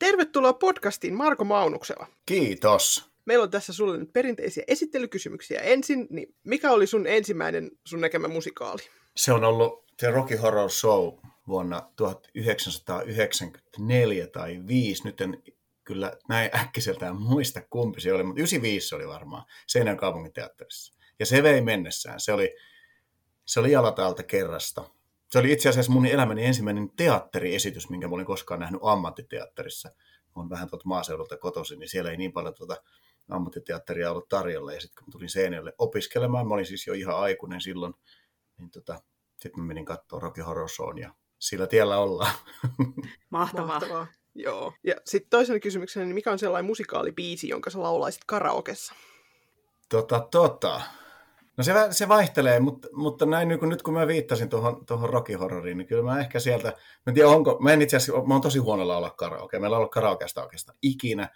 Tervetuloa podcastiin Marko Maunuksella. Kiitos. Meillä on tässä sulle nyt perinteisiä esittelykysymyksiä ensin. Niin mikä oli sun ensimmäinen sun näkemä musikaali? Se on ollut The Rocky Horror Show vuonna 1994 tai 5. Nyt en kyllä näin äkkiseltään muista kumpi se oli, mutta 95 oli varmaan Seinän kaupunginteatterissa. Ja se vei mennessään. Se oli, se oli Jalataalta kerrasta. Se oli itse asiassa mun elämäni ensimmäinen teatteriesitys, minkä mä olin koskaan nähnyt ammattiteatterissa. Mä olen vähän tuolta maaseudulta kotoisin, niin siellä ei niin paljon tuota ammattiteatteria ollut tarjolla. Ja sitten kun tulin Seinäjoelle opiskelemaan, mä olin siis jo ihan aikuinen silloin, niin tota, sitten mä menin katsoa Rocky Horror Shown ja sillä tiellä ollaan. Mahtavaa. Mahtavaa. Joo. Ja sitten toisena kysymyksenä, niin mikä on sellainen musikaalibiisi, jonka sä laulaisit karaokessa? Tota, tota. No se, se vaihtelee, mutta, mutta näin niin kun, nyt kun mä viittasin tuohon, tuohon Rocky Horroriin, niin kyllä mä ehkä sieltä, mä en tiedä onko, mä en itse asiassa, mä oon tosi huono laulaa karaoke, meillä on ollut karaokeasta oikeastaan ikinä,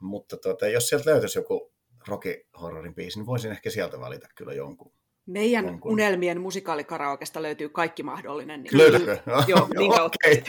mutta tota, jos sieltä löytyisi joku Rocky Horrorin biisi, niin voisin ehkä sieltä valita kyllä jonkun. Meidän jonkun. unelmien musikaalikaraokesta löytyy kaikki mahdollinen. Niin Löytyykö? Joo, niin okay.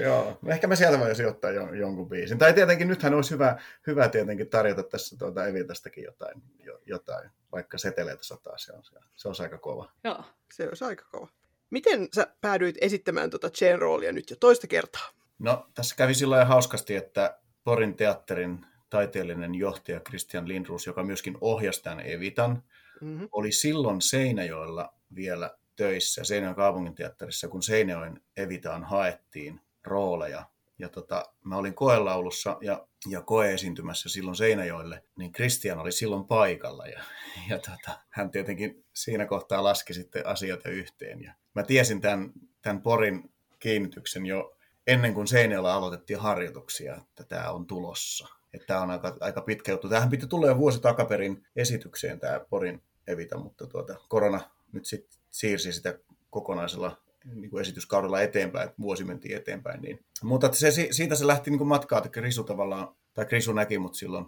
Joo, ehkä mä sieltä voisin ottaa jon, jonkun biisin. Tai tietenkin nythän olisi hyvä, hyvä tietenkin tarjota tässä tuota Evitastakin jotain, jotain, vaikka seteleitä sataa, se on, se on aika kova. Joo. Se olisi aika kova. Miten sä päädyit esittämään tuota Jane roolia nyt jo toista kertaa? No, tässä kävi sillä hauskasti, että Porin teatterin taiteellinen johtaja Christian Lindruus, joka myöskin ohjasi tämän Evitan, mm-hmm. oli silloin Seinäjoella vielä töissä Seinäjoen kaupunginteatterissa, kun Seinäjoen Evitaan haettiin rooleja. Ja tota, mä olin koelaulussa ja, ja koeesiintymässä silloin Seinäjoelle, niin Kristian oli silloin paikalla. Ja, ja tota, hän tietenkin siinä kohtaa laski sitten asioita yhteen. Ja mä tiesin tämän, tämän Porin kiinnityksen jo ennen kuin Seinäjoella aloitettiin harjoituksia, että tämä on tulossa. Että tämä on aika, aika pitkä juttu. Tähän piti tulla jo vuosi takaperin esitykseen tämä Porin Evita, mutta tuota, korona nyt sitten siirsi sitä kokonaisella niin esityskaudella eteenpäin, että vuosi mentiin eteenpäin. Niin. Mutta se, siitä se lähti niin kuin matkaa, että Krisu tavallaan, tai Krisu näki mut silloin,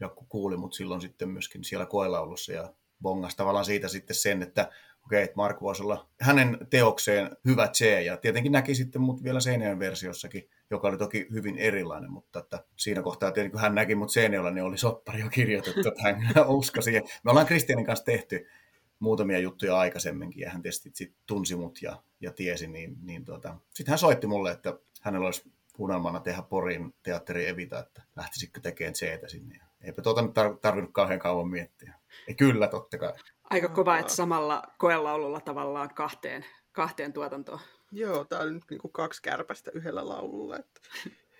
ja kuuli mut silloin sitten myöskin siellä koelaulussa ja bongas tavallaan siitä sitten sen, että okei, okay, että Mark voisi olla hänen teokseen hyvä C, ja tietenkin näki sitten mut vielä Seinäjön versiossakin, joka oli toki hyvin erilainen, mutta että siinä kohtaa tietenkin kun hän näki mut Seinäjoella, niin oli soppari jo kirjoitettu, että hän uskoi siihen. Me ollaan Kristianin kanssa tehty muutamia juttuja aikaisemminkin ja hän tietysti sit tunsi mut ja, ja tiesi, niin, niin tuota, sitten hän soitti mulle, että hänellä olisi unelmana tehdä Porin teatteri Evita, että lähtisikö tekemään c sinne. Eipä tuota nyt tar- tarvinnut kauhean kauan miettiä. Ja kyllä, totta kai. Aika kova, että samalla koelaululla tavallaan kahteen, kahteen tuotantoon. Joo, tämä on nyt niin kuin kaksi kärpästä yhdellä laululla. Että...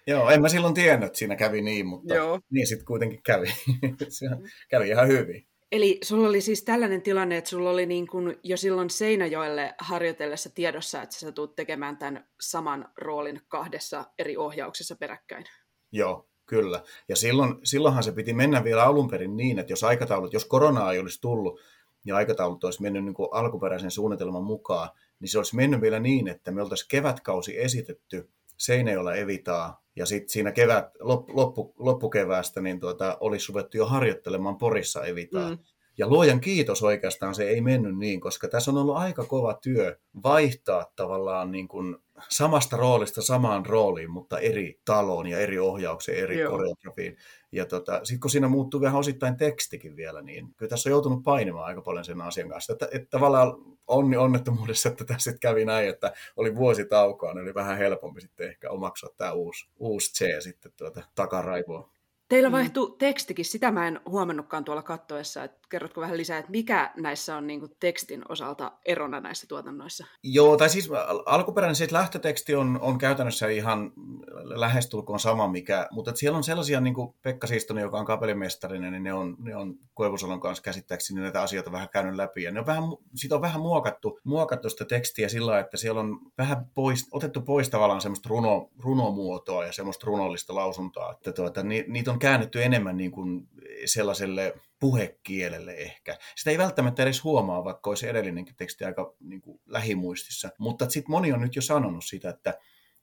Joo, en mä silloin tiennyt, että siinä kävi niin, mutta Joo. niin sitten kuitenkin kävi. Se kävi ihan hyvin. Eli sulla oli siis tällainen tilanne, että sulla oli niin kuin jo silloin Seinäjoelle harjoitellessa tiedossa, että sä tulet tekemään tämän saman roolin kahdessa eri ohjauksessa peräkkäin. Joo, kyllä. Ja silloin, silloinhan se piti mennä vielä alun perin niin, että jos aikataulut, jos koronaa ei olisi tullut ja aikataulut olisi mennyt niin kuin alkuperäisen suunnitelman mukaan, niin se olisi mennyt vielä niin, että me oltaisiin kevätkausi esitetty Seinäjoella Evitaa ja sitten siinä kevät, loppu, loppukeväästä niin tuota, olisi ruvettu jo harjoittelemaan Porissa Evitaa. Mm. Ja luojan kiitos oikeastaan se ei mennyt niin, koska tässä on ollut aika kova työ vaihtaa tavallaan niin kuin samasta roolista samaan rooliin, mutta eri taloon ja eri ohjaukseen, eri Joo. koreografiin. Ja tota, sitten kun siinä muuttuu vähän osittain tekstikin vielä, niin kyllä tässä on joutunut painimaan aika paljon sen asian kanssa. Että, että tavallaan onni onnettomuudessa, että tässä sitten kävi näin, että oli vuosi taukoa, niin oli vähän helpompi sitten ehkä omaksua tämä uusi, uusi C sitten tuota takaraivoa. Teillä vaihtui mm. tekstikin, sitä mä en huomannutkaan tuolla kattoessa. Että kerrotko vähän lisää, että mikä näissä on niin kuin tekstin osalta erona näissä tuotannoissa? Joo, tai siis alkuperäinen siis lähtöteksti on, on käytännössä ihan lähestulkoon sama, mikä, mutta siellä on sellaisia, niin kuin Pekka Siistonen, joka on kapellimestarinen, niin ne on, ne on Koivusalon kanssa käsittääkseni näitä asioita vähän käynyt läpi. Ja ne on vähän, siitä on vähän muokattu, muokattu sitä tekstiä sillä että siellä on vähän pois, otettu pois tavallaan semmoista runo, runomuotoa ja semmoista runollista lausuntaa. Että tuota, ni, niitä on käännetty enemmän niin kuin sellaiselle puhekielelle ehkä. Sitä ei välttämättä edes huomaa, vaikka olisi edellinenkin teksti aika niin kuin lähimuistissa. Mutta sitten moni on nyt jo sanonut sitä, että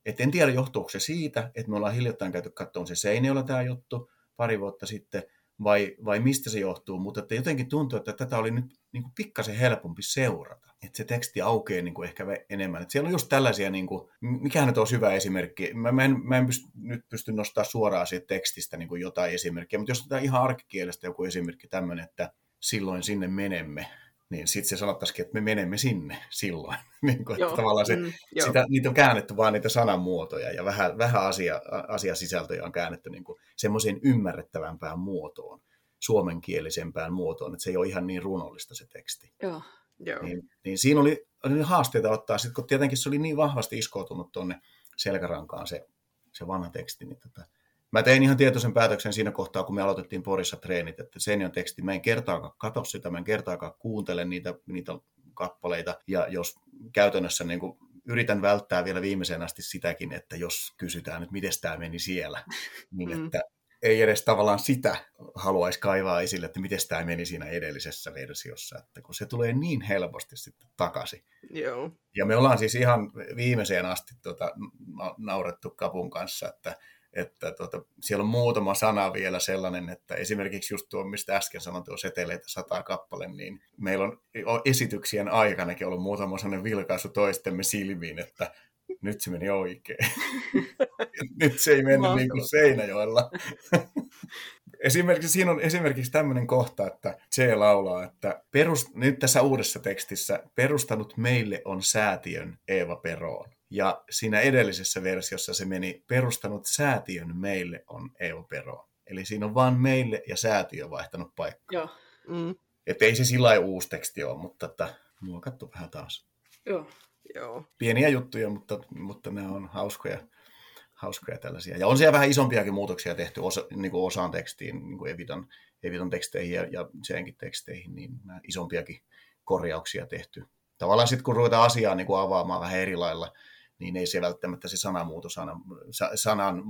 et en tiedä johtuuko se siitä, että me ollaan hiljattain käyty katsomaan se Seinäjoella tämä juttu pari vuotta sitten, vai, vai mistä se johtuu, mutta että jotenkin tuntuu, että tätä oli nyt niin kuin pikkasen helpompi seurata. Että se teksti aukeaa niin kuin ehkä enemmän. Että siellä on just tällaisia, niin kuin, mikähän nyt olisi hyvä esimerkki. Mä, mä en, mä en pysty, nyt pysty nostamaan suoraan siitä tekstistä niin kuin jotain esimerkkiä, mutta jos otetaan ihan arkikielestä joku esimerkki tämmöinen, että silloin sinne menemme, niin sitten se sanottaisikin, että me menemme sinne silloin. niin kuin, että tavallaan se, mm, sitä, niitä on käännetty vaan niitä sanamuotoja ja vähän, vähän asia, asiasisältöjä on käännetty niin semmoiseen ymmärrettävämpään muotoon, suomenkielisempään muotoon, että se ei ole ihan niin runollista se teksti. Joo. Joo. Niin, niin siinä oli, oli haasteita ottaa, sit, kun tietenkin se oli niin vahvasti iskoutunut tuonne selkärankaan se, se vanha teksti, niin tota, Mä tein ihan tietoisen päätöksen siinä kohtaa, kun me aloitettiin Porissa treenit, että Senion teksti, mä en kertaakaan katso sitä, mä en kertaakaan kuuntele niitä, niitä kappaleita, ja jos käytännössä niin kuin yritän välttää vielä viimeiseen asti sitäkin, että jos kysytään, että miten tämä meni siellä, niin mm. että ei edes tavallaan sitä haluaisi kaivaa esille, että miten tämä meni siinä edellisessä versiossa, että kun se tulee niin helposti sitten takaisin. Joo. Ja me ollaan siis ihan viimeiseen asti tota, naurettu kapun kanssa, että että tota, siellä on muutama sana vielä sellainen, että esimerkiksi just tuo, mistä äsken sanoin, tuo seteleitä sataa kappale, niin meillä on esityksien aikanakin ollut muutama sellainen vilkaisu toistemme silmiin, että nyt se meni oikein. nyt se ei mennyt niin kuin Seinäjoella. esimerkiksi, siinä on esimerkiksi tämmöinen kohta, että C laulaa, että perust, nyt tässä uudessa tekstissä perustanut meille on säätiön Eeva Peroon. Ja siinä edellisessä versiossa se meni perustanut säätiön meille on Eeva Pero. Eli siinä on vain meille ja säätiö vaihtanut paikkaa. Joo. Mm. Että ei se sillä uusi teksti ole, mutta että muokattu vähän taas. Joo. Joo. Pieniä juttuja, mutta, mutta ne on hauskoja, hauskoja tällaisia. Ja on siellä vähän isompiakin muutoksia tehty osa, niin kuin osaan tekstiin, niin kuin Evitan, Evitan teksteihin ja, ja senkin teksteihin, niin isompiakin korjauksia tehty. Tavallaan sitten kun ruvetaan asiaa niin kuin avaamaan vähän eri lailla, niin ei se välttämättä se sanamuutos, sana, sanan,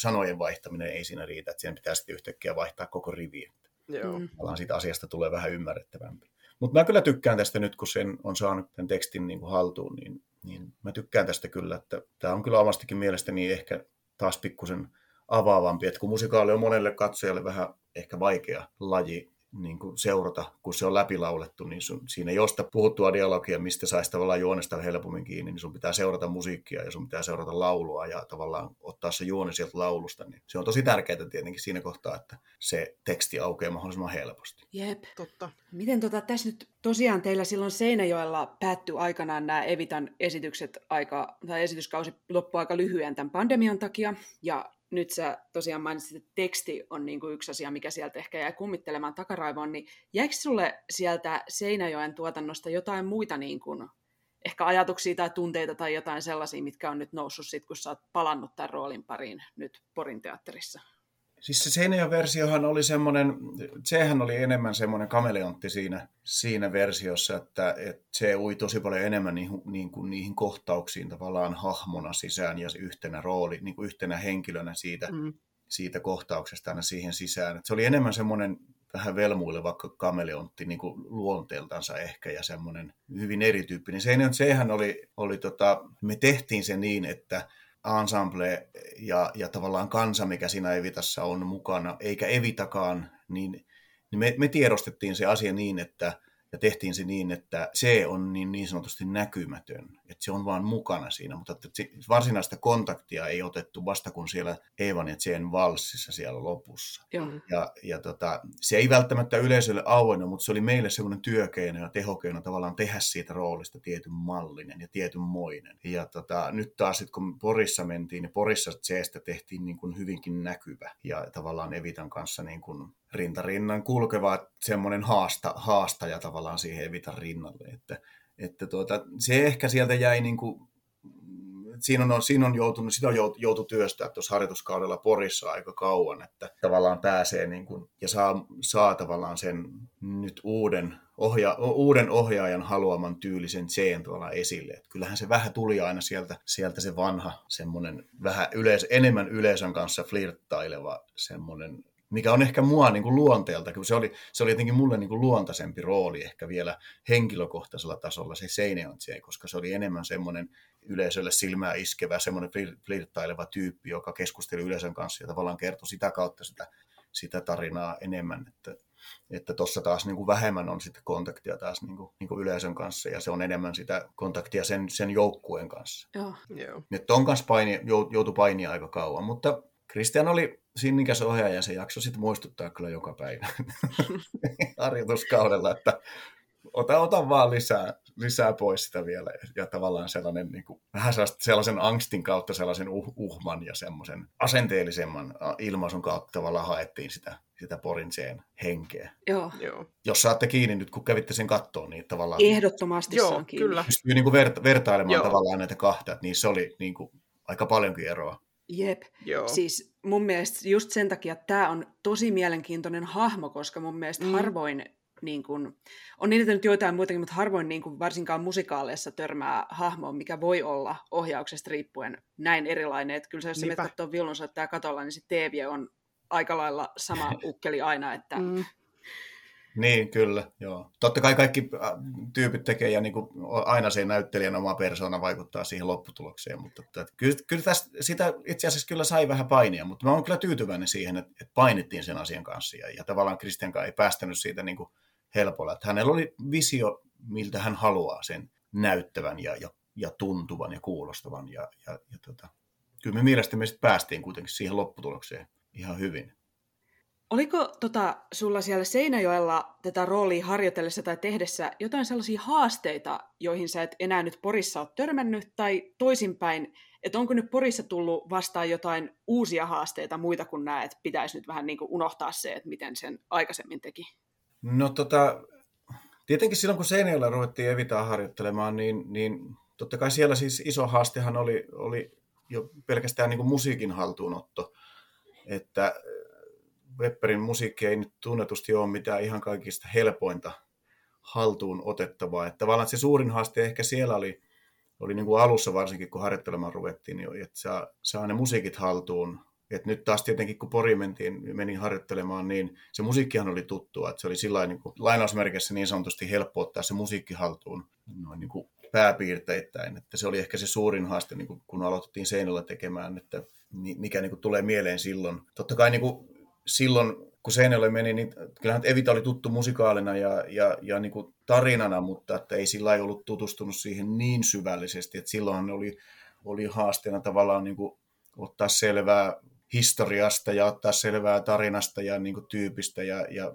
sanojen vaihtaminen ei siinä riitä, että siihen pitää sitten yhtäkkiä vaihtaa koko rivi. Joo. Mm. siitä asiasta tulee vähän ymmärrettävämpi. Mutta mä kyllä tykkään tästä nyt, kun sen on saanut tämän tekstin niin kuin haltuun, niin, niin mä tykkään tästä kyllä, että tämä on kyllä omastikin mielestäni ehkä taas pikkusen avaavampi, että kun musikaali on monelle katsojalle vähän ehkä vaikea laji, niin kuin seurata, kun se on läpilaulettu, niin sun, siinä josta puhuttua dialogia, mistä saisi tavallaan juonesta helpommin kiinni, niin sun pitää seurata musiikkia ja sun pitää seurata laulua ja tavallaan ottaa se juoni sieltä laulusta. Niin se on tosi tärkeää tietenkin siinä kohtaa, että se teksti aukeaa mahdollisimman helposti. Jep. Totta. Miten tota, tässä nyt tosiaan teillä silloin Seinäjoella päättyi aikanaan nämä Evitan esitykset aika, tai esityskausi loppui aika lyhyen tämän pandemian takia, ja nyt sä tosiaan mainitsit, että teksti on niin kuin yksi asia, mikä sieltä ehkä jäi kummittelemaan takaraivoon, niin jäikö sulle sieltä Seinäjoen tuotannosta jotain muita niin kuin, ehkä ajatuksia tai tunteita tai jotain sellaisia, mitkä on nyt noussut sit, kun sä oot palannut tämän roolin pariin nyt Porin teatterissa? Siis se Seinäjoen versiohan oli semmoinen, sehän oli enemmän semmoinen kameleontti siinä, siinä versiossa, että, että se ui tosi paljon enemmän niihin, niin kuin niihin kohtauksiin tavallaan hahmona sisään ja yhtenä rooli, niin kuin yhtenä henkilönä siitä, mm. siitä kohtauksesta aina siihen sisään. Että se oli enemmän semmoinen vähän velmuileva kameleontti niin kuin luonteeltansa ehkä ja semmoinen hyvin erityyppinen. Se, sehän oli, oli tota, me tehtiin se niin, että ensemble ja, ja tavallaan kansa, mikä siinä Evitassa on mukana, eikä Evitakaan, niin, niin me, me tiedostettiin se asia niin, että ja tehtiin se niin, että se on niin, niin sanotusti näkymätön, että se on vaan mukana siinä, mutta että varsinaista kontaktia ei otettu vasta kun siellä Eevan ja Jane valssissa siellä lopussa. Joo. Ja, ja tota, se ei välttämättä yleisölle auennut, mutta se oli meille semmoinen työkeino ja tehokeino tavallaan tehdä siitä roolista tietyn mallinen ja tietyn moinen. Ja tota, nyt taas sit, kun Porissa mentiin, niin Porissa Jeestä tehtiin niin kuin hyvinkin näkyvä ja tavallaan Evitan kanssa niin kuin rintarinnan kulkeva semmoinen haasta, haastaja tavallaan siihen Evitan rinnalle. Että, että tuota, se ehkä sieltä jäi niin kuin, siinä on, siinä on joutunut, sitä on joutu työstää tuossa harjoituskaudella Porissa aika kauan, että tavallaan pääsee niin kuin, ja saa, saa tavallaan sen nyt uuden, ohja, uuden ohjaajan haluaman tyylisen Tseen tuolla esille. Että kyllähän se vähän tuli aina sieltä, sieltä se vanha, semmoinen vähän yleis, enemmän yleisön kanssa flirttaileva semmoinen mikä on ehkä mua niin kuin luonteelta, kun se oli, se oli jotenkin mulle niin kuin luontaisempi rooli ehkä vielä henkilökohtaisella tasolla se Seineon koska se oli enemmän semmoinen yleisölle silmää iskevä, semmoinen flirttaileva tyyppi, joka keskusteli yleisön kanssa ja tavallaan kertoi sitä kautta sitä sitä tarinaa enemmän, että että tuossa taas niin kuin vähemmän on sitten kontaktia taas niin kuin, niin kuin yleisön kanssa ja se on enemmän sitä kontaktia sen, sen joukkueen kanssa. Joo. Joo. Nyt on kanssa paini, joutui painia aika kauan, mutta Kristian oli sinnikäs ohjaaja ja se jakso sitten muistuttaa kyllä joka päivä harjoituskaudella, että ota, ota vaan lisää, lisää pois sitä vielä. Ja tavallaan sellainen, niin kuin, vähän sellaisen angstin kautta sellaisen uh, uhman ja semmoisen asenteellisemman ilmaisun kautta tavallaan haettiin sitä, sitä Porinseen henkeä. Joo. Joo. Jos saatte kiinni nyt, kun kävitte sen kattoon, niin tavallaan... Ehdottomasti Joo, saan kiinni. kyllä. Pystyy niin kuin verta- vertailemaan Joo. tavallaan näitä kahta, että niissä oli niin kuin aika paljonkin eroa. Jep. Joo. Siis mun mielestä just sen takia tämä on tosi mielenkiintoinen hahmo, koska mun mielestä Mm. harvoin, niin kun, on niitä nyt joitain muitakin, mutta harvoin niin kun varsinkaan musikaaleissa törmää hahmoon, mikä voi olla ohjauksesta riippuen näin erilainen. Että kyllä se, jos sä menet katsoa viulunsoittaja katolla, niin se Teeviö on aika lailla sama ukkeli aina, että mm. Niin, kyllä, joo. Totta kai kaikki äh, tyypit tekee ja niin kuin aina se näyttelijän oma persona vaikuttaa siihen lopputulokseen, mutta että, kyllä, kyllä tästä, sitä itse asiassa kyllä sai vähän painia, mutta mä oon kyllä tyytyväinen siihen, että, että painittiin sen asian kanssa ja, ja tavallaan Kristiankaan ei päästänyt siitä niin kuin helpolla. Että hänellä oli visio, miltä hän haluaa sen näyttävän ja, ja, ja tuntuvan ja kuulostavan ja, ja, ja tota, kyllä me mielestäni me sitten päästiin kuitenkin siihen lopputulokseen ihan hyvin. Oliko tota, sulla siellä Seinäjoella tätä roolia harjoitellessa tai tehdessä jotain sellaisia haasteita, joihin sä et enää nyt Porissa ole törmännyt, tai toisinpäin, että onko nyt Porissa tullut vastaan jotain uusia haasteita muita kuin nämä, että pitäisi nyt vähän niin kuin unohtaa se, että miten sen aikaisemmin teki? No tota, tietenkin silloin kun Seinäjoella ruvettiin Evitaa harjoittelemaan, niin, niin totta kai siellä siis iso haastehan oli, oli jo pelkästään niin kuin musiikin haltuunotto. Että Webberin musiikki ei nyt tunnetusti ole mitään ihan kaikista helpointa haltuun otettavaa. Että tavallaan se suurin haaste ehkä siellä oli, oli niin kuin alussa varsinkin, kun harjoittelemaan ruvettiin, niin että saa, saa ne musiikit haltuun. Et nyt taas tietenkin, kun Pori mentiin, menin harjoittelemaan, niin se musiikkihan oli tuttua. Että se oli sillä niin kuin, lainausmerkissä niin sanotusti helppo ottaa se musiikki haltuun noin niin kuin pääpiirteittäin. Että se oli ehkä se suurin haaste, niin kuin, kun aloitettiin seinällä tekemään, että mi- mikä niin kuin, tulee mieleen silloin. Totta kai niin kuin, silloin, kun Seinäjoelle meni, niin kyllähän Evita oli tuttu musikaalina ja, ja, ja niin kuin tarinana, mutta että ei sillä lailla ollut tutustunut siihen niin syvällisesti, että silloinhan oli, oli haasteena tavallaan niin kuin ottaa selvää historiasta ja ottaa selvää tarinasta ja niin kuin tyypistä ja, ja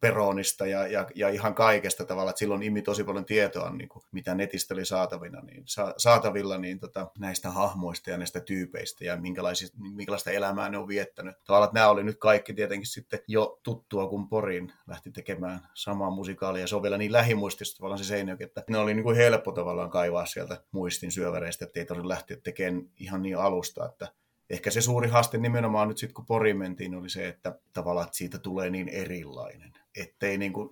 peronista ja, ja, ja ihan kaikesta tavalla, että silloin imi tosi paljon tietoa, niin kuin, mitä netistä oli saatavilla, niin, sa, saatavilla niin tota, näistä hahmoista ja näistä tyypeistä ja minkälaista elämää ne on viettänyt. Tavallaan, nämä oli nyt kaikki tietenkin sitten jo tuttua, kun Porin lähti tekemään samaa musikaalia ja se on vielä niin lähimuistista tavallaan se Seinäjoki, että ne oli niin kuin helppo tavallaan kaivaa sieltä muistin syöväreistä, että ei tarvitse lähteä tekemään ihan niin alusta, että ehkä se suuri haaste nimenomaan nyt sitten, kun Poriin mentiin, oli se, että tavallaan että siitä tulee niin erilainen. Ettei niin kuin,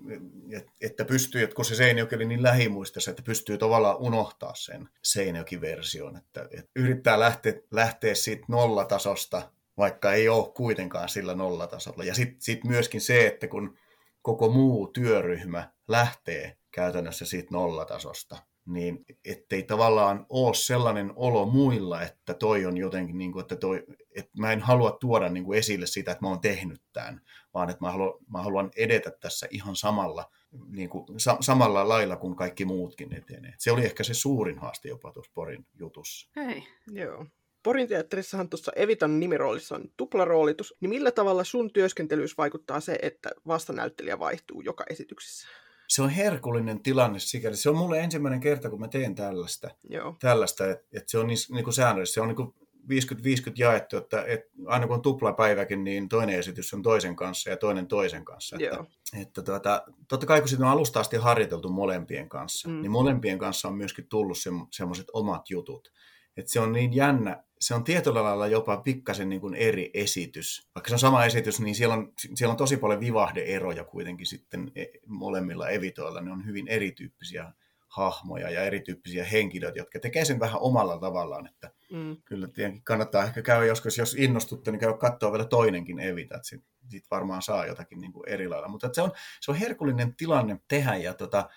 että pystyy, että kun se Seinäjoki oli niin lähimuistissa, että pystyy tavallaan unohtaa sen Seinäjoki-version. Että, että yrittää lähteä, lähteä siitä nollatasosta, vaikka ei ole kuitenkaan sillä nollatasolla. Ja sitten sit myöskin se, että kun koko muu työryhmä lähtee käytännössä siitä nollatasosta, niin ettei tavallaan ole sellainen olo muilla, että toi on jotenkin, niin kuin, että, toi, että mä en halua tuoda niin kuin esille sitä, että mä oon tehnyt tämän, vaan että mä haluan, mä haluan edetä tässä ihan samalla, niin kuin, sa, samalla lailla kuin kaikki muutkin etenee. Se oli ehkä se suurin haaste jopa tuossa Porin jutussa. Hei. Joo. Porin teatterissahan tuossa Evitan nimiroolissa on tuplaroolitus, niin millä tavalla sun työskentelyys vaikuttaa se, että vastanäyttelijä vaihtuu joka esityksessä? Se on herkullinen tilanne sikäli. Se on mulle ensimmäinen kerta, kun mä teen tällaista, Joo. tällaista että, että se on niin, niin kuin säännöllistä. Se on niin kuin 50-50 jaettu, että, että aina kun on tuplapäiväkin, niin toinen esitys on toisen kanssa ja toinen toisen kanssa. Että, Joo. että tuota, totta kai kun sitä on alusta asti harjoiteltu molempien kanssa, mm. niin molempien kanssa on myöskin tullut se, semmoiset omat jutut. Että se on niin jännä, se on tietyllä lailla jopa pikkasen niin kuin eri esitys. Vaikka se on sama esitys, niin siellä on, siellä on tosi paljon vivahdeeroja kuitenkin sitten e- molemmilla evitoilla. Ne on hyvin erityyppisiä hahmoja ja erityyppisiä henkilöitä, jotka tekee sen vähän omalla tavallaan. Että Mm. kyllä tietenkin kannattaa ehkä käydä joskus, jos innostutte, niin käy katsoa vielä toinenkin Evita, että sitten sit varmaan saa jotakin niin kuin eri lailla. Mutta se, on, se on herkullinen tilanne tehdä ja, tota,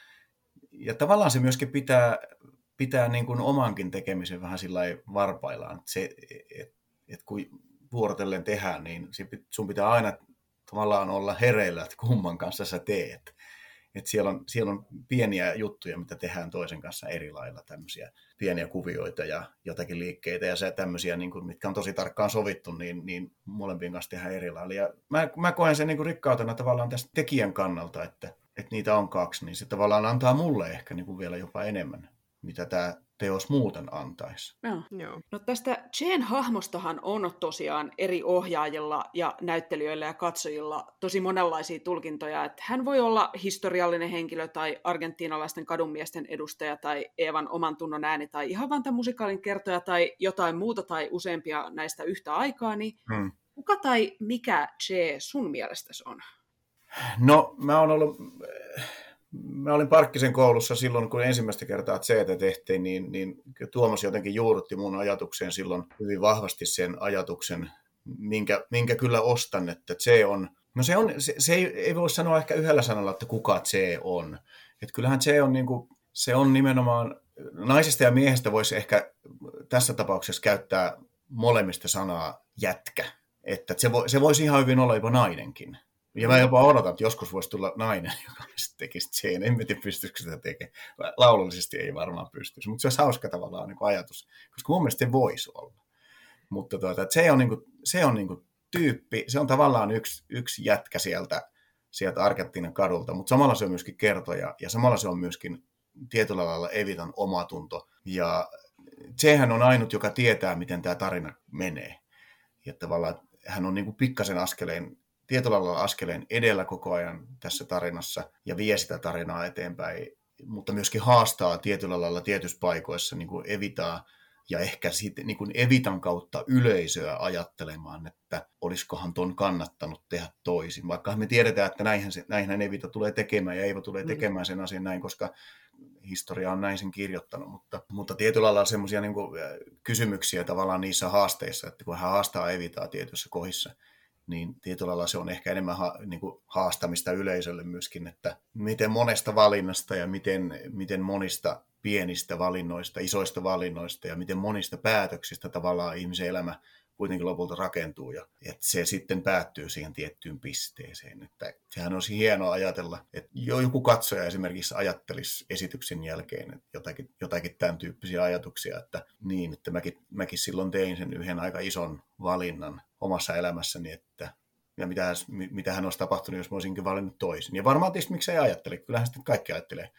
ja tavallaan se myöskin pitää, pitää niin kuin omankin tekemisen vähän sillä varpaillaan. Että se, et, et kun vuorotellen tehdään, niin sun pitää aina tavallaan olla hereillä, että kumman kanssa sä teet. Et siellä, on, siellä on pieniä juttuja, mitä tehdään toisen kanssa eri lailla, tämmöisiä pieniä kuvioita ja jotakin liikkeitä ja se tämmöisiä, niin kuin, mitkä on tosi tarkkaan sovittu, niin, niin molempien kanssa tehdään eri lailla. Ja mä, mä koen sen niin kuin rikkautena tavallaan tästä tekijän kannalta, että, että niitä on kaksi, niin se tavallaan antaa mulle ehkä niin kuin vielä jopa enemmän, mitä tämä teos muuten antaisi. Joo. Joo. No tästä Jane hahmostahan on tosiaan eri ohjaajilla ja näyttelijöillä ja katsojilla tosi monenlaisia tulkintoja. Että hän voi olla historiallinen henkilö tai argentiinalaisten kadunmiesten edustaja tai Eevan oman tunnon ääni tai ihan vain musikaalin kertoja tai jotain muuta tai useampia näistä yhtä aikaa. Niin hmm. kuka tai mikä Che sun mielestäsi on? No mä oon ollut mä olin Parkkisen koulussa silloin, kun ensimmäistä kertaa CT tehtiin, niin, niin Tuomas jotenkin juurrutti mun ajatukseen silloin hyvin vahvasti sen ajatuksen, minkä, minkä kyllä ostan, että C on, no se, on, se, se ei, ei voi sanoa ehkä yhdellä sanalla, että kuka C on. Että kyllähän C on, niin kuin, se on nimenomaan, naisesta ja miehestä voisi ehkä tässä tapauksessa käyttää molemmista sanaa jätkä. Että se, vo, se voisi ihan hyvin olla jopa nainenkin. Ja mä jopa odotan, että joskus voisi tulla nainen, joka tekisi sen. En tiedä, pystyisikö sitä tekemään. Laulullisesti ei varmaan pystyisi, mutta se olisi hauska tavallaan niin ajatus, koska mun mielestä se voisi olla. Mutta tuota, se on, niin kuin, se on niin kuin tyyppi, se on tavallaan yksi, yksi jätkä sieltä, sieltä Argentiinan kadulta, mutta samalla se on myöskin kertoja ja samalla se on myöskin tietyllä lailla Evitan omatunto. Ja sehän on ainut, joka tietää, miten tämä tarina menee. Ja tavallaan hän on niin kuin pikkasen askeleen tietyllä lailla askeleen edellä koko ajan tässä tarinassa ja vie sitä tarinaa eteenpäin, mutta myöskin haastaa tietyllä lailla tietyissä paikoissa, niin kuin evitaa ja ehkä sitten niin kuin evitan kautta yleisöä ajattelemaan, että olisikohan ton kannattanut tehdä toisin. Vaikka me tiedetään, että näinhän, se, näinhän Evita tulee tekemään ja Eiva tulee mm. tekemään sen asian näin, koska historia on näin sen kirjoittanut, mutta, mutta tietyllä lailla semmoisia niin kysymyksiä tavallaan niissä haasteissa, että kun hän haastaa Evitaa tietyissä kohdissa, niin tietyllä lailla se on ehkä enemmän ha, niin kuin haastamista yleisölle myöskin, että miten monesta valinnasta ja miten, miten monista pienistä valinnoista, isoista valinnoista ja miten monista päätöksistä tavallaan ihmisen elämä kuitenkin lopulta rakentuu ja että se sitten päättyy siihen tiettyyn pisteeseen. Että sehän olisi hienoa ajatella, että joku katsoja esimerkiksi ajattelisi esityksen jälkeen että jotakin, jotakin tämän tyyppisiä ajatuksia, että niin, että mäkin, mäkin silloin tein sen yhden aika ison valinnan omassa elämässäni, että ja mitä, mitä hän olisi tapahtunut, jos mä olisinkin valinnut toisin. Ja varmaan tietysti miksi ei ajattele, kyllähän sitten kaikki ajattelee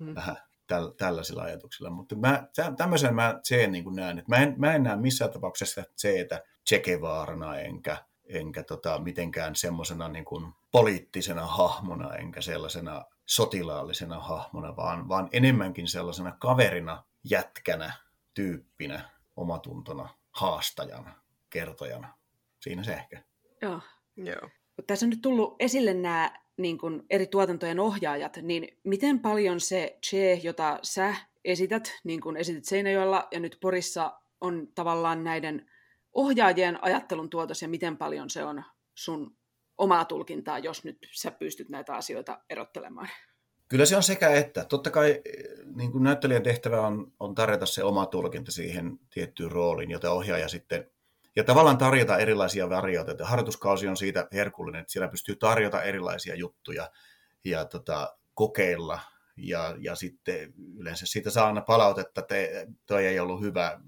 mm. vähän täl, tällaisilla ajatuksilla. Mutta mä, tämmöisen mä sen niin näen, että mä en, mä en näe missään tapauksessa että Chekevaarana enkä, enkä tota, mitenkään semmoisena niin kuin poliittisena hahmona enkä sellaisena sotilaallisena hahmona, vaan, vaan enemmänkin sellaisena kaverina, jätkänä, tyyppinä, omatuntona, haastajana, kertojana. Siinä se ehkä. Joo. Joo. Tässä on nyt tullut esille nämä niin kuin eri tuotantojen ohjaajat, niin miten paljon se Che, jota sä esität, niin kuin esitit Seinäjoella ja nyt Porissa, on tavallaan näiden ohjaajien ajattelun tuotos ja miten paljon se on sun omaa tulkintaa, jos nyt sä pystyt näitä asioita erottelemaan? Kyllä se on sekä että. Totta kai niin kuin näyttelijän tehtävä on, on tarjota se oma tulkinta siihen tiettyyn rooliin, jota ohjaaja sitten ja tavallaan tarjota erilaisia varioita. Harjoituskausi on siitä herkullinen, että siellä pystyy tarjota erilaisia juttuja ja tota, kokeilla. Ja, ja sitten yleensä siitä saa aina palautetta, että toi ei ollut hyvä,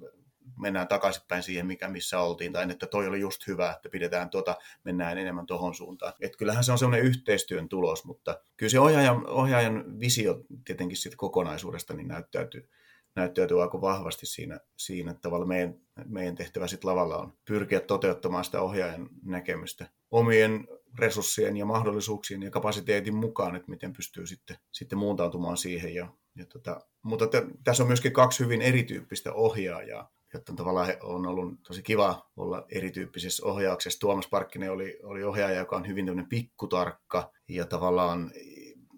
mennään takaisinpäin siihen, mikä missä oltiin, tai että toi oli just hyvä, että pidetään tuota, mennään enemmän tuohon suuntaan. Et kyllähän se on semmoinen yhteistyön tulos, mutta kyllä se ohjaajan, ohjaajan visio tietenkin siitä kokonaisuudesta niin näyttäytyy, näyttäytyy aika vahvasti siinä, siinä että tavallaan meidän, meidän tehtävä sitten lavalla on pyrkiä toteuttamaan sitä ohjaajan näkemystä omien resurssien ja mahdollisuuksien ja kapasiteetin mukaan, että miten pystyy sitten, sitten muuntautumaan siihen. Ja, ja tota, mutta t- tässä on myöskin kaksi hyvin erityyppistä ohjaajaa, jotta tavallaan on ollut tosi kiva olla erityyppisessä ohjauksessa. Tuomas Parkkinen oli, oli ohjaaja, joka on hyvin pikkutarkka ja tavallaan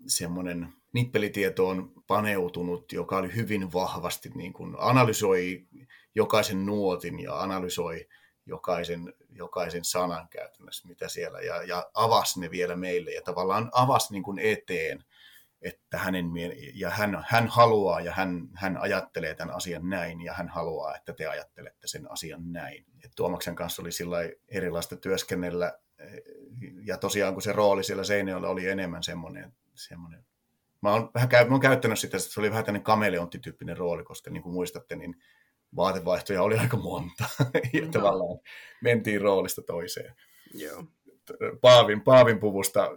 semmoinen nippelitietoon paneutunut, joka oli hyvin vahvasti niin kuin analysoi jokaisen nuotin ja analysoi jokaisen, jokaisen sanan käytännössä, mitä siellä, ja, ja avasi ne vielä meille, ja tavallaan avasi niin kuin eteen että hänen, ja hän, hän haluaa ja hän, hän ajattelee tämän asian näin ja hän haluaa, että te ajattelette sen asian näin. Et Tuomaksen kanssa oli sillä erilaista työskennellä ja tosiaan kun se rooli siellä Seinäjoella oli enemmän semmoinen, semmoinen Mä oon, vähän käy, mä oon käyttänyt sitä, että se oli vähän tämmöinen kameleonttityyppinen rooli, koska niin kuin muistatte, niin vaatevaihtoja oli aika monta. ja no. tavallaan mentiin roolista toiseen. Joo. Paavin, Paavin puvusta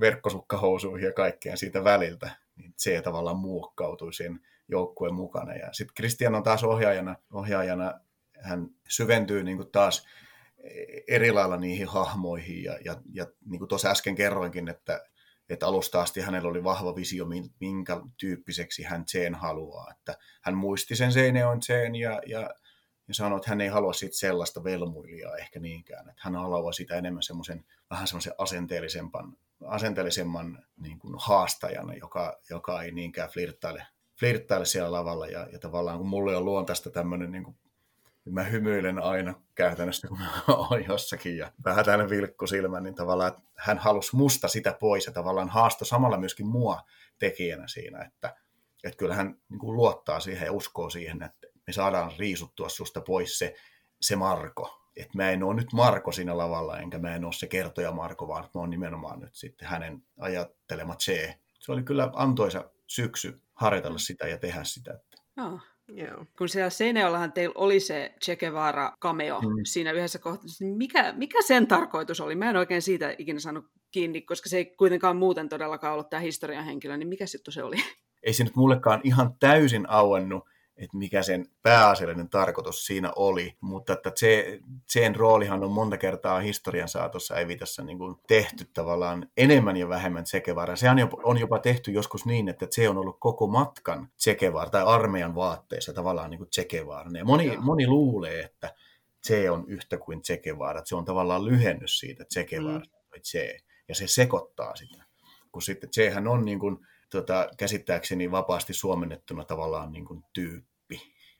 verkkosukkahousuihin ja kaikkeen siitä väliltä, niin se tavallaan muokkautui sen joukkueen mukana. Ja sitten Kristian on taas ohjaajana, ohjaajana hän syventyy niin kuin taas eri lailla niihin hahmoihin. Ja, ja, ja niin kuin tuossa äsken kerroinkin, että, että alusta asti hänellä oli vahva visio, minkä tyyppiseksi hän sen haluaa. Että hän muisti sen Seineon sen ja, ja ja sanoi, että hän ei halua siitä sellaista velmuilijaa ehkä niinkään, että hän haluaa sitä enemmän semmoisen vähän semmoisen asenteellisemman, asenteellisemman niin kuin haastajan, joka, joka ei niinkään flirttaile, flirttaile siellä lavalla ja, ja tavallaan kun mulle on luontaista tämmöinen niin kuin, mä hymyilen aina käytännössä, kun mä oon jossakin ja vähän tämmöinen vilkku silmä, niin tavallaan että hän halusi musta sitä pois ja tavallaan haastoi samalla myöskin mua tekijänä siinä, että, että kyllä hän niin luottaa siihen ja uskoo siihen, että me saadaan riisuttua susta pois se, se Marko. Että mä en ole nyt Marko siinä lavalla, enkä mä en ole se kertoja Marko, vaan mä oon nimenomaan nyt sitten hänen ajattelema C. Se oli kyllä antoisa syksy harjoitella sitä ja tehdä sitä. Oh. Joo. Kun siellä Seinäjoellahan teillä oli se Che Guevara cameo mm. siinä yhdessä kohtaa, niin mikä, mikä sen tarkoitus oli? Mä en oikein siitä ikinä saanut kiinni, koska se ei kuitenkaan muuten todellakaan ollut tämä historian henkilö, niin mikä sitten se oli? Ei se nyt mullekaan ihan täysin auennut, että mikä sen pääasiallinen tarkoitus siinä oli, mutta että se, sen roolihan on monta kertaa historian saatossa Evitassa niin kuin tehty tavallaan enemmän ja vähemmän Tsekevaaraa. Se on jopa tehty joskus niin, että se on ollut koko matkan Tsekevaara tai armeijan vaatteissa tavallaan niin kuin. Ja moni, moni luulee, että se on yhtä kuin Tsekevaara, että se on tavallaan lyhennys siitä Tsekevaara mm. Tse, ja se sekoittaa sitä. Kun sitten Tsehän on niin kuin, tota, käsittääkseni vapaasti suomennettuna tavallaan niin kuin tyyppi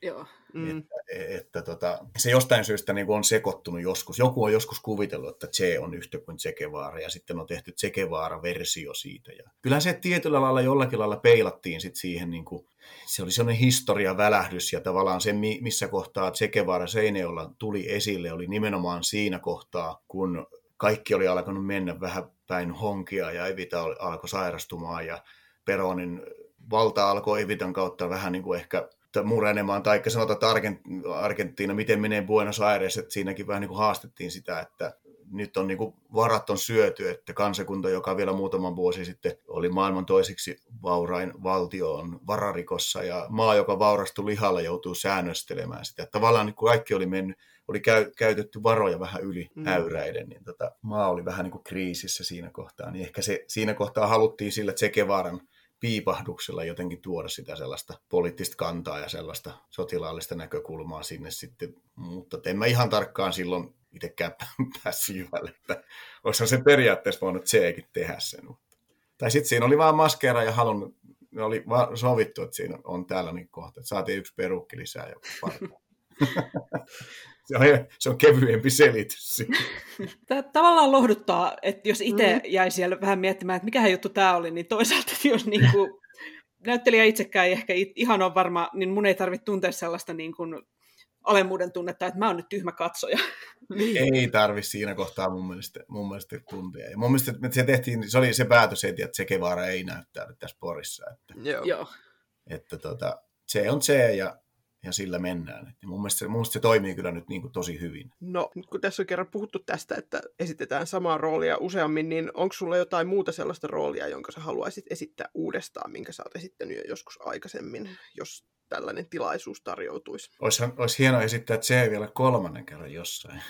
Joo. Mm. Että, että tota, se jostain syystä niin on sekoittunut joskus. Joku on joskus kuvitellut, että Che on yhtä kuin Che Guevara, ja sitten on tehty Che Guevara-versio siitä. Ja kyllä se tietyllä lailla jollakin lailla peilattiin sit siihen, niin kuin, se oli sellainen historiavälähdys, ja tavallaan se, missä kohtaa Che Guevara Seineolla tuli esille, oli nimenomaan siinä kohtaa, kun kaikki oli alkanut mennä vähän päin honkia, ja Evita alkoi sairastumaan, ja Peronin valta alkoi Evitan kautta vähän niin kuin ehkä murenemaan, tai sanotaan, että Argentiina, miten menee Buenos Aires, että siinäkin vähän niin kuin haastettiin sitä, että nyt on niin kuin varat on syöty, että kansakunta, joka vielä muutaman vuosi sitten oli maailman toiseksi vaurain valtio, on vararikossa, ja maa, joka vaurastui lihalla, joutuu säännöstelemään sitä. Tavallaan niin kuin kaikki oli mennyt, oli käy, käytetty varoja vähän yli mm. äyräiden, niin tota, maa oli vähän niin kuin kriisissä siinä kohtaa. Niin ehkä se, siinä kohtaa haluttiin sillä Tsekevaran piipahduksella jotenkin tuoda sitä sellaista poliittista kantaa ja sellaista sotilaallista näkökulmaa sinne sitten, mutta en mä ihan tarkkaan silloin itsekään päässyt jyvälle, että olisihan se periaatteessa voinut sekin tehdä sen. Tai sitten siinä oli vaan maskeera ja halunnut, oli sovittu, että siinä on tällainen kohta, että saatiin yksi perukki lisää ja se on, se on kevyempi selitys. Tämä tavallaan lohduttaa, että jos itse mm. jäi siellä vähän miettimään, että mikähän juttu tämä oli, niin toisaalta, että jos niin kuin, näyttelijä itsekään ei ehkä ihan ole varma, niin mun ei tarvitse tuntea sellaista niin kuin, alemmuuden tunnetta, että mä oon nyt tyhmä katsoja. Ei tarvi siinä kohtaa mun mielestä, mun mielestä tuntea. Ja mun mielestä että se tehtiin, se oli se päätös heti, että Sekevaara ei näyttäydy tässä porissa. Että, Joo. Että tota, se on se ja ja sillä mennään. Et mun, mielestä, mun mielestä se toimii kyllä nyt niin kuin tosi hyvin. No, kun tässä on kerran puhuttu tästä, että esitetään samaa roolia useammin, niin onko sulla jotain muuta sellaista roolia, jonka sä haluaisit esittää uudestaan, minkä sä oot esittänyt jo joskus aikaisemmin, jos tällainen tilaisuus tarjoutuisi? Olisi, olisi hienoa esittää se vielä kolmannen kerran jossain.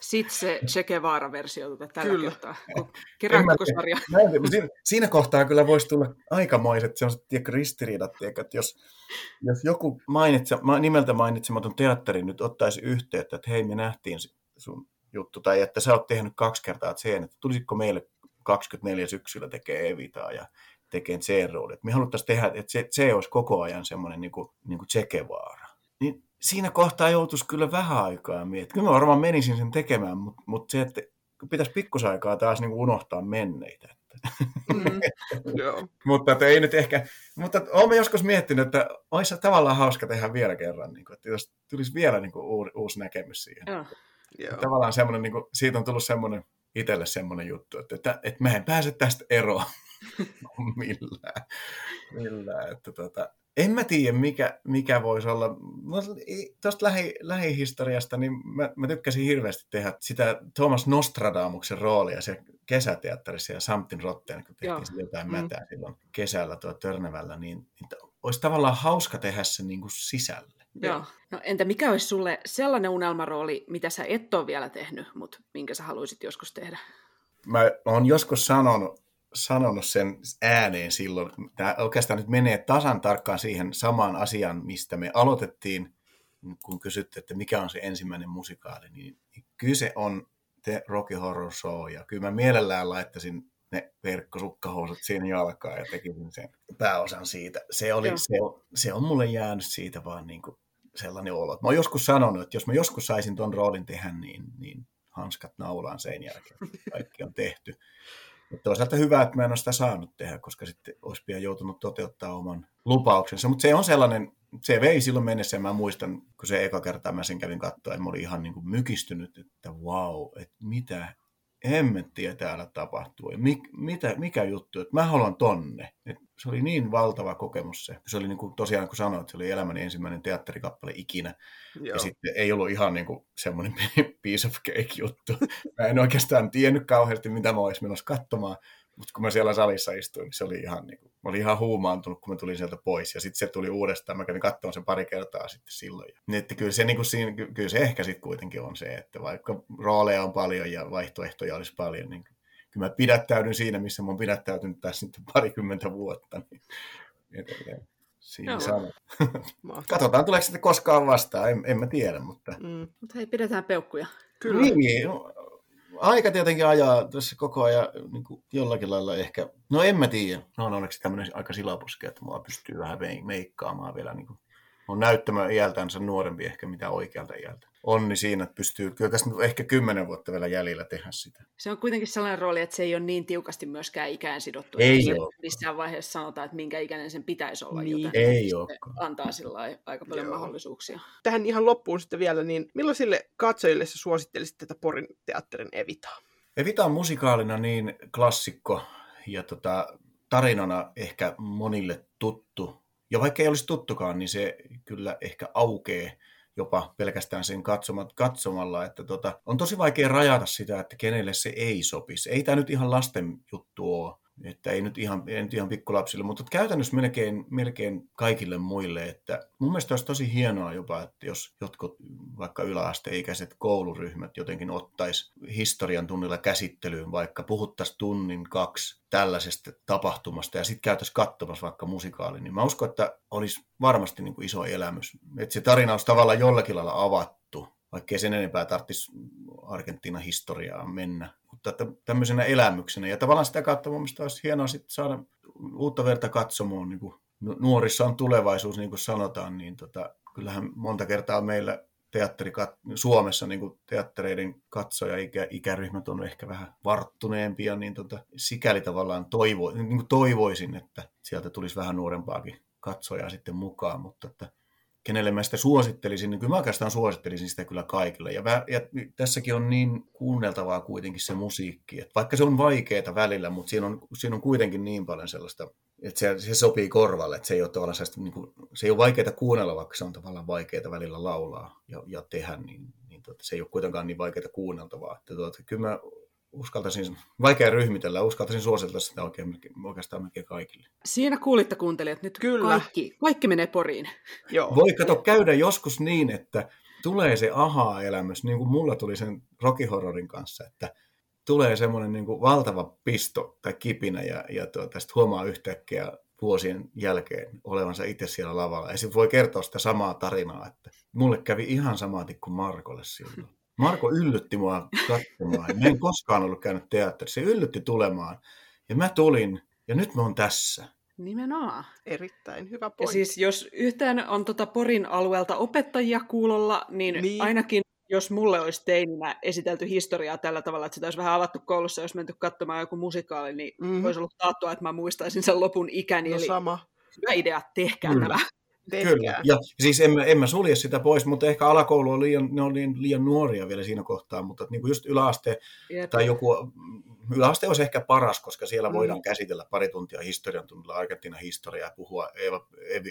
Sitten se Che Guevara-versio tuota tällä kyllä. kertaa. Kerran koko sarja. Siinä, siinä kohtaa kyllä voisi tulla aikamoiset sellaiset tiedätkö, ristiriidat, tiedätkö, että jos, jos joku mainitse, nimeltä mainitsematon teatteri nyt ottaisi yhteyttä, että hei me nähtiin sun juttu, tai että sä oot tehnyt kaksi kertaa sen, että tulisitko meille 24 syksyllä tekee Evitaa ja tekee C-rooli. Me haluttaisiin tehdä, että se, se olisi koko ajan semmoinen niin kuin, niin kuin Che Guevara. Niin siinä kohtaa joutuisi kyllä vähän aikaa miettimään. Kyllä mä varmaan menisin sen tekemään, mutta, mutta se, että pitäisi pikkusaikaa taas niin kuin unohtaa menneitä. Mm. mutta että ei nyt ehkä, mutta olen joskus miettinyt, että olisi tavallaan hauska tehdä vielä kerran, niin kuin, että jos tulisi vielä niin kuin, uusi, uusi näkemys siihen. Ja. Tavallaan semmoinen, niin kuin, siitä on tullut semmoinen itselle semmoinen juttu, että, että, että mä en pääse tästä eroon millään. millään että, tota, en mä tiedä, mikä, mikä voisi olla. Tuosta lähi, lähihistoriasta, niin mä, mä tykkäsin hirveästi tehdä sitä Thomas Nostradamuksen roolia se kesäteatterissa ja Samtin Rotteen, kun tehtiin jotain mm. mätää silloin kesällä tuo Törnävällä, niin, niin olisi tavallaan hauska tehdä se niin kuin sisälle. Joo. No, entä mikä olisi sulle sellainen unelmarooli, mitä sä et ole vielä tehnyt, mutta minkä sä haluaisit joskus tehdä? Mä oon joskus sanonut, sanonut sen ääneen silloin. Tämä oikeastaan nyt menee tasan tarkkaan siihen samaan asiaan, mistä me aloitettiin, kun kysytte, että mikä on se ensimmäinen musikaali, niin kyse on The Rocky Horror Show, ja kyllä mä mielellään laittaisin ne verkkosukkahousut siinä jalkaan ja tekisin sen pääosan siitä. Se, oli, se, on, se on mulle jäänyt siitä vaan niin kuin sellainen olo. Mä oon joskus sanonut, että jos mä joskus saisin ton roolin tehdä, niin, niin hanskat naulaan sen jälkeen. Kaikki on tehty. Mutta toisaalta hyvä, että mä en ole sitä saanut tehdä, koska sitten olisi pian joutunut toteuttaa oman lupauksensa. Mutta se on sellainen, se vei silloin mennessä, ja mä muistan, kun se eka kertaa mä sen kävin katsoa, ja mä olin ihan niin kuin mykistynyt, että wow, että mitä hemmettiä täällä tapahtuu. Ja mik, mitä, mikä juttu, että mä haluan tonne. Et se oli niin valtava kokemus se. Se oli niin kuin, tosiaan, kun sanoit, se oli elämäni ensimmäinen teatterikappale ikinä. Joo. Ja sitten ei ollut ihan niin kuin semmoinen piece of cake juttu. Mä en oikeastaan tiennyt kauheasti, mitä mä olisin menossa katsomaan. Mutta kun mä siellä salissa istuin, niin se oli ihan, niin kuin, mä olin ihan huumaantunut, kun mä tulin sieltä pois. Ja sitten se tuli uudestaan, mä kävin katsomaan sen pari kertaa sitten silloin. Niin, että kyllä se, niin kuin siinä, kyllä se ehkä sitten kuitenkin on se, että vaikka rooleja on paljon ja vaihtoehtoja olisi paljon, niin kyllä mä pidättäydyn siinä, missä mä oon pidättäytynyt tässä nyt parikymmentä vuotta. Niin edelleen. Siinä no. Katsotaan, tuleeko sitten koskaan vastaan, en, en mä tiedä, mutta... Mm. Mutta hei, pidetään peukkuja. Kyllä. Niin, aika tietenkin ajaa tässä koko ajan niin kuin jollakin lailla ehkä, no en mä tiedä, no on onneksi tämmöinen aika silapuske, että mua pystyy vähän meikkaamaan vielä, niin kuin, on näyttämä iältänsä nuorempi ehkä mitä oikealta iältä onni siinä, että pystyy, kyllä tässä ehkä kymmenen vuotta vielä jäljellä tehdä sitä. Se on kuitenkin sellainen rooli, että se ei ole niin tiukasti myöskään ikään sidottu. Ei ole. Missään vaiheessa sanotaan, että minkä ikäinen sen pitäisi olla, niin. joten ei ole. antaa sillä aika paljon Joo. mahdollisuuksia. Tähän ihan loppuun sitten vielä, niin millaisille katsojille sä suosittelisit tätä Porin teatterin Evitaa? Evita on musikaalina niin klassikko ja tota, tarinana ehkä monille tuttu. Ja vaikka ei olisi tuttukaan, niin se kyllä ehkä aukeaa jopa pelkästään sen katsomat, katsomalla, että tota, on tosi vaikea rajata sitä, että kenelle se ei sopisi. Ei tämä nyt ihan lasten juttu ole, että ei nyt ihan, ei nyt ihan pikkulapsille, mutta käytännössä melkein, melkein kaikille muille, että mun mielestä olisi tosi hienoa jopa, että jos jotkut vaikka yläasteikäiset kouluryhmät jotenkin ottaisi historian tunnilla käsittelyyn, vaikka puhuttaisiin tunnin kaksi tällaisesta tapahtumasta ja sitten käytäisiin katsomassa vaikka musikaali, niin mä uskon, että olisi varmasti niin kuin iso elämys. Että se tarina olisi tavallaan jollakin lailla avattu, vaikkei sen enempää tarvitsisi Argentiinan historiaa mennä mutta tämmöisenä elämyksenä. Ja tavallaan sitä kautta mun mielestä olisi hienoa sitten saada uutta verta katsomoon. Niin kuin nuorissa on tulevaisuus, niin kuin sanotaan, niin tota, kyllähän monta kertaa meillä teatteri, Suomessa niin kuin teattereiden katsoja ikä, ikäryhmät on ehkä vähän varttuneempia, niin tota, sikäli tavallaan toivo, niin kuin toivoisin, että sieltä tulisi vähän nuorempaakin katsojaa sitten mukaan, mutta että kenelle mä sitä suosittelisin, niin kyllä mä oikeastaan suosittelisin sitä kyllä kaikille. Ja, vä, ja tässäkin on niin kuunneltavaa kuitenkin se musiikki, että vaikka se on vaikeaa välillä, mutta siinä on, siinä on kuitenkin niin paljon sellaista, että se, se sopii korvalle, että se ei ole tavallaan sellaista, niin kuin, se ei ole vaikeaa kuunnella, vaikka se on tavallaan vaikeaa välillä laulaa ja, ja tehdä, niin, niin tuota, se ei ole kuitenkaan niin vaikeaa kuunneltavaa. Että tuota, kyllä mä uskaltaisin, vaikea ryhmitellä, uskaltaisin suositella sitä oikein, oikeastaan melkein kaikille. Siinä kuulitte kuuntelijat, nyt Kyllä. Kaikki, kaikki menee poriin. Joo. Voi kato käydä joskus niin, että tulee se aha-elämys, niin kuin mulla tuli sen Rocky Horrorin kanssa, että tulee semmoinen niin kuin valtava pisto tai kipinä ja, ja tuota, tästä huomaa yhtäkkiä vuosien jälkeen olevansa itse siellä lavalla. Ja sitten voi kertoa sitä samaa tarinaa, että mulle kävi ihan samaatin kuin Markolle silloin. Marko yllytti mua katsomaan. Mä en koskaan ollut käynyt teatterissa. Se yllytti tulemaan. Ja mä tulin, ja nyt mä oon tässä. Nimenomaan. Erittäin hyvä pointti. Ja siis jos yhtään on tota Porin alueelta opettajia kuulolla, niin, niin. ainakin jos mulle olisi teininä esitelty historiaa tällä tavalla, että sitä olisi vähän avattu koulussa, jos menty katsomaan joku musikaali, niin mm-hmm. olisi ollut taattua, että mä muistaisin sen lopun ikäni. No eli sama. Hyvä idea, tehkää mm. Tämä. Kyllä, ja siis en, en mä sulje sitä pois, mutta ehkä alakoulu on liian, ne on liian, liian nuoria vielä siinä kohtaa, mutta niin kuin just yläaste Jep. tai joku, yläaste olisi ehkä paras, koska siellä mm. voidaan käsitellä pari tuntia historian tunnilla Argentiinan historiaa, puhua Eeva,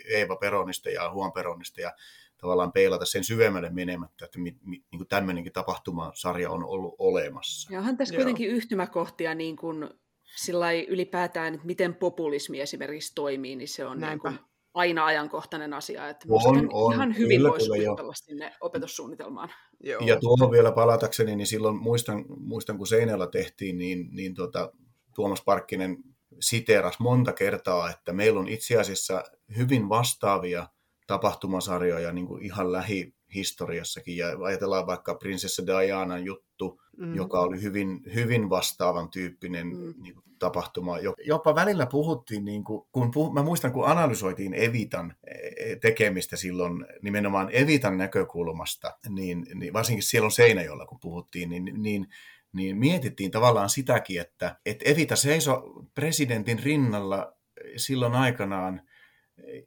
Eeva Peronista ja Juan Peronista ja tavallaan peilata sen syvemmälle menemättä, että mi, mi, niin kuin tämmöinenkin tapahtumasarja on ollut olemassa. Ja onhan tässä Joo. kuitenkin yhtymäkohtia niin kuin sillä ylipäätään, että miten populismi esimerkiksi toimii, niin se on niin kuin aina ajankohtainen asia. Että on, on. Ihan hyvin kyllä, voisi kuvitella sinne opetussuunnitelmaan. Joo. Ja tuohon vielä palatakseni, niin silloin muistan, muistan kun Seinällä tehtiin, niin, niin tota, Tuomas Parkkinen siteeras monta kertaa, että meillä on itse asiassa hyvin vastaavia tapahtumasarjoja niin kuin ihan lähihistoriassakin. Ja ajatellaan vaikka prinsessa Dianan juttu, mm. joka oli hyvin, hyvin vastaavan tyyppinen mm. niin kuin, tapahtuma. Jopa välillä puhuttiin, niin kuin, kun puh, mä muistan kun analysoitiin Evitan e, tekemistä silloin nimenomaan Evitan näkökulmasta, niin, niin varsinkin siellä on Seinäjoella kun puhuttiin, niin, niin niin mietittiin tavallaan sitäkin, että, että Evita seisoi presidentin rinnalla silloin aikanaan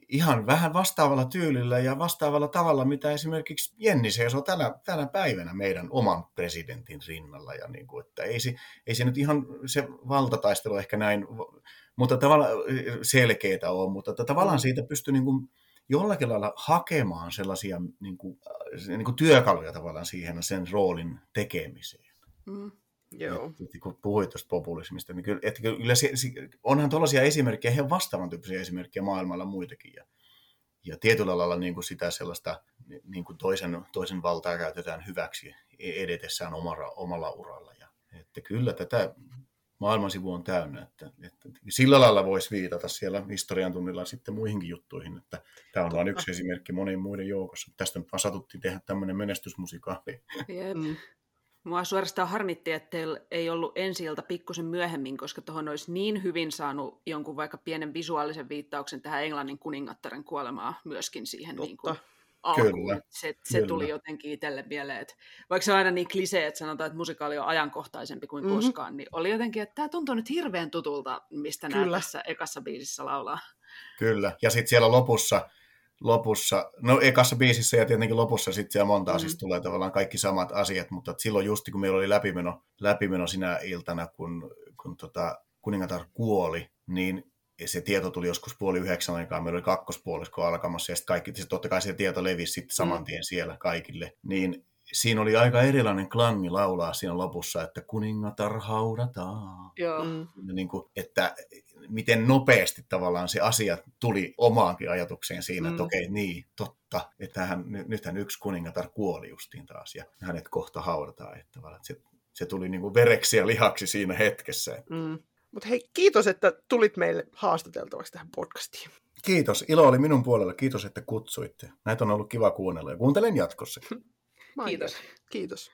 ihan vähän vastaavalla tyylillä ja vastaavalla tavalla, mitä esimerkiksi Jenni seisoo tänä, tänä päivänä meidän oman presidentin rinnalla. Ja niin kuin, että ei, se, ei se nyt ihan se valtataistelu ehkä näin, mutta tavallaan selkeitä ole, mutta että tavallaan siitä pystyy niin kuin jollakin lailla hakemaan sellaisia niin kuin, niin kuin työkaluja tavallaan siihen sen roolin tekemiseen. Mm. Joo. Et, kun puhuit tuosta populismista, niin kyllä, että kyllä se, onhan tuollaisia esimerkkejä, ihan vastaavan tyyppisiä esimerkkejä maailmalla muitakin. Ja, ja tietyllä lailla niin kuin sitä sellaista niin kuin toisen, toisen valtaa käytetään hyväksi edetessään omalla, omalla uralla. Ja, että kyllä tätä maailmansivu on täynnä. Että, että sillä lailla voisi viitata siellä historian tunnilla sitten muihinkin juttuihin, että tämä on vain yksi esimerkki monien muiden joukossa. Tästä nyt satuttiin tehdä tämmöinen menestysmusikaali. Yep. Mua suorastaan harmitti, että teillä ei ollut ensi pikkusen myöhemmin, koska tuohon olisi niin hyvin saanut jonkun vaikka pienen visuaalisen viittauksen tähän Englannin kuningattaren kuolemaa myöskin siihen niin kuin alkuun. Kyllä, se, se kyllä. tuli jotenkin itselle mieleen, että vaikka se on aina niin klisee, että sanotaan, että musikaali on ajankohtaisempi kuin mm-hmm. koskaan, niin oli jotenkin, että tämä tuntuu nyt hirveän tutulta, mistä nämä tässä ekassa biisissä laulaa. Kyllä, ja sitten siellä lopussa lopussa, no ekassa biisissä ja tietenkin lopussa sitten siellä monta mm. siis tulee tavallaan kaikki samat asiat, mutta silloin just kun meillä oli läpimeno, läpimeno sinä iltana, kun, kun tota, kuningatar kuoli, niin se tieto tuli joskus puoli yhdeksän aikaa, meillä oli kakkospuolisko alkamassa, ja sitten kaikki, se totta kai se tieto levisi sitten saman mm. tien siellä kaikille, niin siinä oli aika erilainen klangi laulaa siinä lopussa, että kuningatar haudataan. Joo. Mm. Niin kuin, että miten nopeasti tavallaan se asia tuli omaankin ajatukseen siinä, mm. että okei, niin, totta, että hän, nythän yksi kuningatar kuoli justiin taas ja hänet kohta haudataan. Että se, se tuli niin kuin vereksi ja lihaksi siinä hetkessä. Mm. Mutta hei, kiitos, että tulit meille haastateltavaksi tähän podcastiin. Kiitos. Ilo oli minun puolella. Kiitos, että kutsuitte. Näitä on ollut kiva kuunnella ja kuuntelen jatkossa. Kiitos. Kiitos.